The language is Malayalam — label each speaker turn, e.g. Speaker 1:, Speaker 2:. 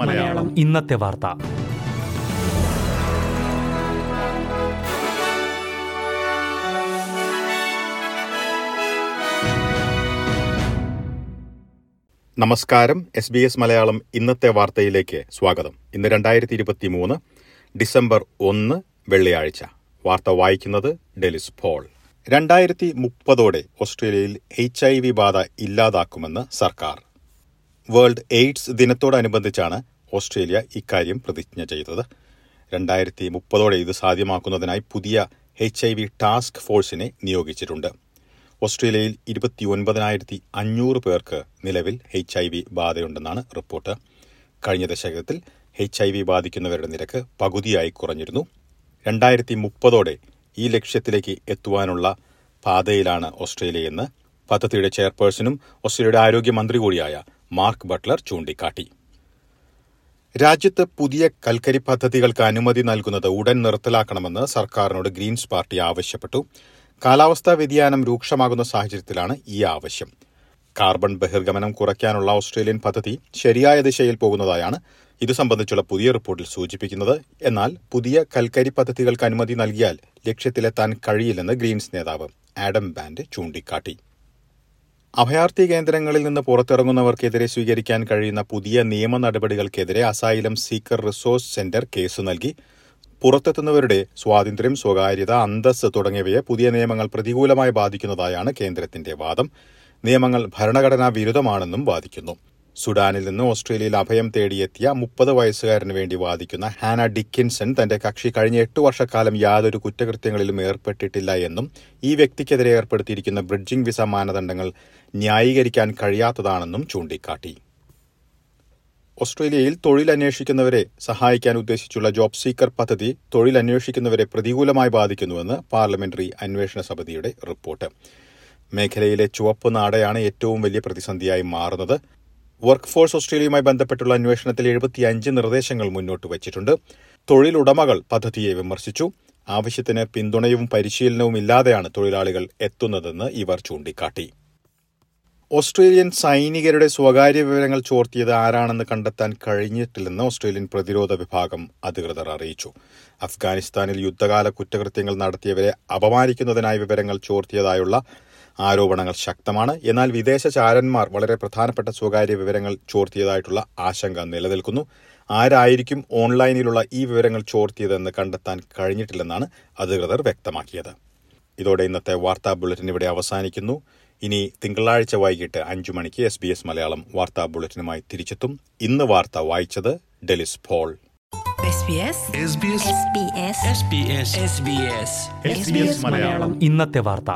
Speaker 1: മലയാളം.
Speaker 2: ഇന്നത്തെ വാർത്ത.
Speaker 1: നമസ്കാരം. എസ് ബി എസ് മലയാളം ഇന്നത്തെ വാർത്തയിലേക്ക് സ്വാഗതം. ഇന്ന് രണ്ടായിരത്തി ഇരുപത്തി മൂന്ന് ഡിസംബർ ഒന്ന് വെള്ളിയാഴ്ച. വാർത്ത വായിക്കുന്നത് ഡെലിസ് പോൾ. രണ്ടായിരത്തി മുപ്പതോടെ ഓസ്ട്രേലിയയിൽ എച്ച് ഐ വി ബാധ ഇല്ലാതാക്കുമെന്ന് സർക്കാർ. വേൾഡ് എയ്ഡ്സ് ദിനത്തോടനുബന്ധിച്ചാണ് ഓസ്ട്രേലിയ ഇക്കാര്യം പ്രതിജ്ഞ ചെയ്തത്. രണ്ടായിരത്തി മുപ്പതോടെ ഇത് സാധ്യമാക്കുന്നതിനായി പുതിയ എച്ച് ഐ വി ടാസ്ക് ഫോഴ്സിനെ നിയോഗിച്ചിട്ടുണ്ട്. ഓസ്ട്രേലിയയിൽ ഇരുപത്തിയൊൻപതിനായിരത്തി അഞ്ഞൂറ് പേർക്ക് നിലവിൽ എച്ച് ഐ വി ബാധയുണ്ടെന്നാണ് റിപ്പോർട്ട്. കഴിഞ്ഞ ദശകത്തിൽ എച്ച് ഐ വി ബാധിക്കുന്നവരുടെ നിരക്ക് പകുതിയായി കുറഞ്ഞിരുന്നു. രണ്ടായിരത്തി മുപ്പതോടെ ഈ ലക്ഷ്യത്തിലേക്ക് എത്തുവാനുള്ള പാതയിലാണ് ഓസ്ട്രേലിയയെന്ന് പദ്ധതിയുടെ ചെയർപേഴ്സണും ഓസ്ട്രേലിയയുടെ ആരോഗ്യമന്ത്രി കൂടിയായ മാർക്ക് ബട്ട്ലർ ചൂണ്ടിക്കാട്ടി. രാജ്യത്ത് പുതിയ കൽക്കരി പദ്ധതികൾക്ക് അനുമതി നൽകുന്നത് ഉടൻ നിർത്തലാക്കണമെന്ന് സർക്കാരിനോട് ഗ്രീൻസ് പാർട്ടി ആവശ്യപ്പെട്ടു. കാലാവസ്ഥാ വ്യതിയാനം രൂക്ഷമാകുന്ന സാഹചര്യത്തിലാണ് ഈ ആവശ്യം. കാർബൺ ബഹിർഗമനം കുറയ്ക്കാനുള്ള ഓസ്ട്രേലിയൻ പദ്ധതി ശരിയായ ദിശയിൽ പോകുന്നതായാണ് ഇത് സംബന്ധിച്ചുള്ള പുതിയ റിപ്പോർട്ടിൽ സൂചിപ്പിക്കുന്നത്. എന്നാൽ പുതിയ കൽക്കരി പദ്ധതികൾക്ക് അനുമതി നൽകിയാൽ ലക്ഷ്യത്തിലെത്താൻ കഴിയില്ലെന്ന് ഗ്രീൻസ് നേതാവ്. ആഡം ബാൻഡ് ചൂണ്ടിക്കാട്ടി. അഭയാർത്ഥി കേന്ദ്രങ്ങളിൽ നിന്ന് പുറത്തിറങ്ങുന്നവർക്കെതിരെ സ്വീകരിക്കാൻ കഴിയുന്ന പുതിയ നിയമ നടപടികൾക്കെതിരെ asylum seeker resource centre case നൽകി. പുറത്തെത്തുന്നവരുടെ സ്വാതന്ത്ര്യം സ്വകാര്യത അന്തസ് തുടങ്ങിയവയെ പുതിയ നിയമങ്ങൾ പ്രതികൂലമായി ബാധിക്കുന്നതായാണ് കേന്ദ്രത്തിന്റെ വാദം. നിയമങ്ങൾ ഭരണഘടനാ വിരുദ്ധമാണെന്നും വാദിക്കുന്നു. സുഡാനിൽ നിന്ന് ഓസ്ട്രേലിയയിൽ അഭയം തേടിയെത്തിയ മുപ്പത് വയസ്സുകാരന് വേണ്ടി വാദിക്കുന്ന ഹാന ഡിക്കിൻസൺ തന്റെ കക്ഷി കഴിഞ്ഞ എട്ട് വർഷക്കാലം യാതൊരു കുറ്റകൃത്യങ്ങളിലും ഏർപ്പെട്ടിട്ടില്ല എന്നും ഈ വ്യക്തിക്കെതിരെ ഏർപ്പെടുത്തിയിരിക്കുന്ന ബ്രിഡ്ജിംഗ് വിസ മാനദണ്ഡങ്ങൾ ന്യായീകരിക്കാൻ കഴിയാത്തതാണെന്നും ചൂണ്ടിക്കാട്ടി. ഓസ്ട്രേലിയയിൽ തൊഴിൽ അന്വേഷിക്കുന്നവരെ സഹായിക്കാൻ ഉദ്ദേശിച്ചുള്ള ജോബ് സീക്കർ പദ്ധതി തൊഴിൽ അന്വേഷിക്കുന്നവരെ പ്രതികൂലമായി ബാധിക്കുന്നുവെന്ന് പാർലമെന്ററി അന്വേഷണ സമിതിയുടെ റിപ്പോർട്ട്. മേഖലയിലെ ചുവപ്പ് നാടയാണ് ഏറ്റവും വലിയ പ്രതിസന്ധിയായി മാറുന്നത്. വർക്ക് ഫോഴ്സ് ഓസ്ട്രേലിയയുമായി ബന്ധപ്പെട്ടുള്ള അന്വേഷണത്തിൽ എഴുപത്തിയഞ്ച് നിർദ്ദേശങ്ങൾ മുന്നോട്ട് വച്ചിട്ടുണ്ട്. തൊഴിലുടമകൾ പദ്ധതിയെ വിമർശിച്ചു. ആവശ്യത്തിന് പിന്തുണയും പരിശീലനവും ഇല്ലാതെയാണ് തൊഴിലാളികൾ എത്തുന്നതെന്ന് ഇവർ ചൂണ്ടിക്കാട്ടി. ഓസ്ട്രേലിയൻ സൈനികരുടെ സ്വകാര്യ വിവരങ്ങൾ ചോർത്തിയത് ആരാണെന്ന് കണ്ടെത്താൻ കഴിഞ്ഞിട്ടില്ലെന്ന് ഓസ്ട്രേലിയൻ പ്രതിരോധ വിഭാഗം അധികൃതർ അറിയിച്ചു. അഫ്ഗാനിസ്ഥാനിൽ യുദ്ധകാല കുറ്റകൃത്യങ്ങൾ നടത്തിയവരെ അപമാനിക്കുന്നതിനായി വിവരങ്ങൾ ചോർത്തിയതായുള്ള ആരോപണങ്ങൾ ശക്തമാണ്. എന്നാൽ വിദേശ ചാരന്മാർ വളരെ പ്രധാനപ്പെട്ട സ്വകാര്യ വിവരങ്ങൾ ചോർത്തിയതായിട്ടുള്ള ആശങ്ക നിലനിൽക്കുന്നു. ആരായിരിക്കും ഓൺലൈനിലുള്ള ഈ വിവരങ്ങൾ ചോർത്തിയതെന്ന് കണ്ടെത്താൻ കഴിഞ്ഞിട്ടില്ലെന്നാണ് അധികൃതർ വ്യക്തമാക്കിയത്. ഇതോടെ ഇന്നത്തെ വാർത്താ ബുള്ളറ്റിൻ ഇവിടെ അവസാനിക്കുന്നു. ഇനി തിങ്കളാഴ്ച വൈകിട്ട് അഞ്ചു മണിക്ക് എസ് ബി എസ് മലയാളം വാർത്താ ബുള്ളറ്റിനുമായി തിരിച്ചെത്തും. ഇന്ന് വാർത്ത വായിച്ചത് ഡെലിസ് ഫോൾ
Speaker 2: ഇന്നത്തെ വാർത്ത.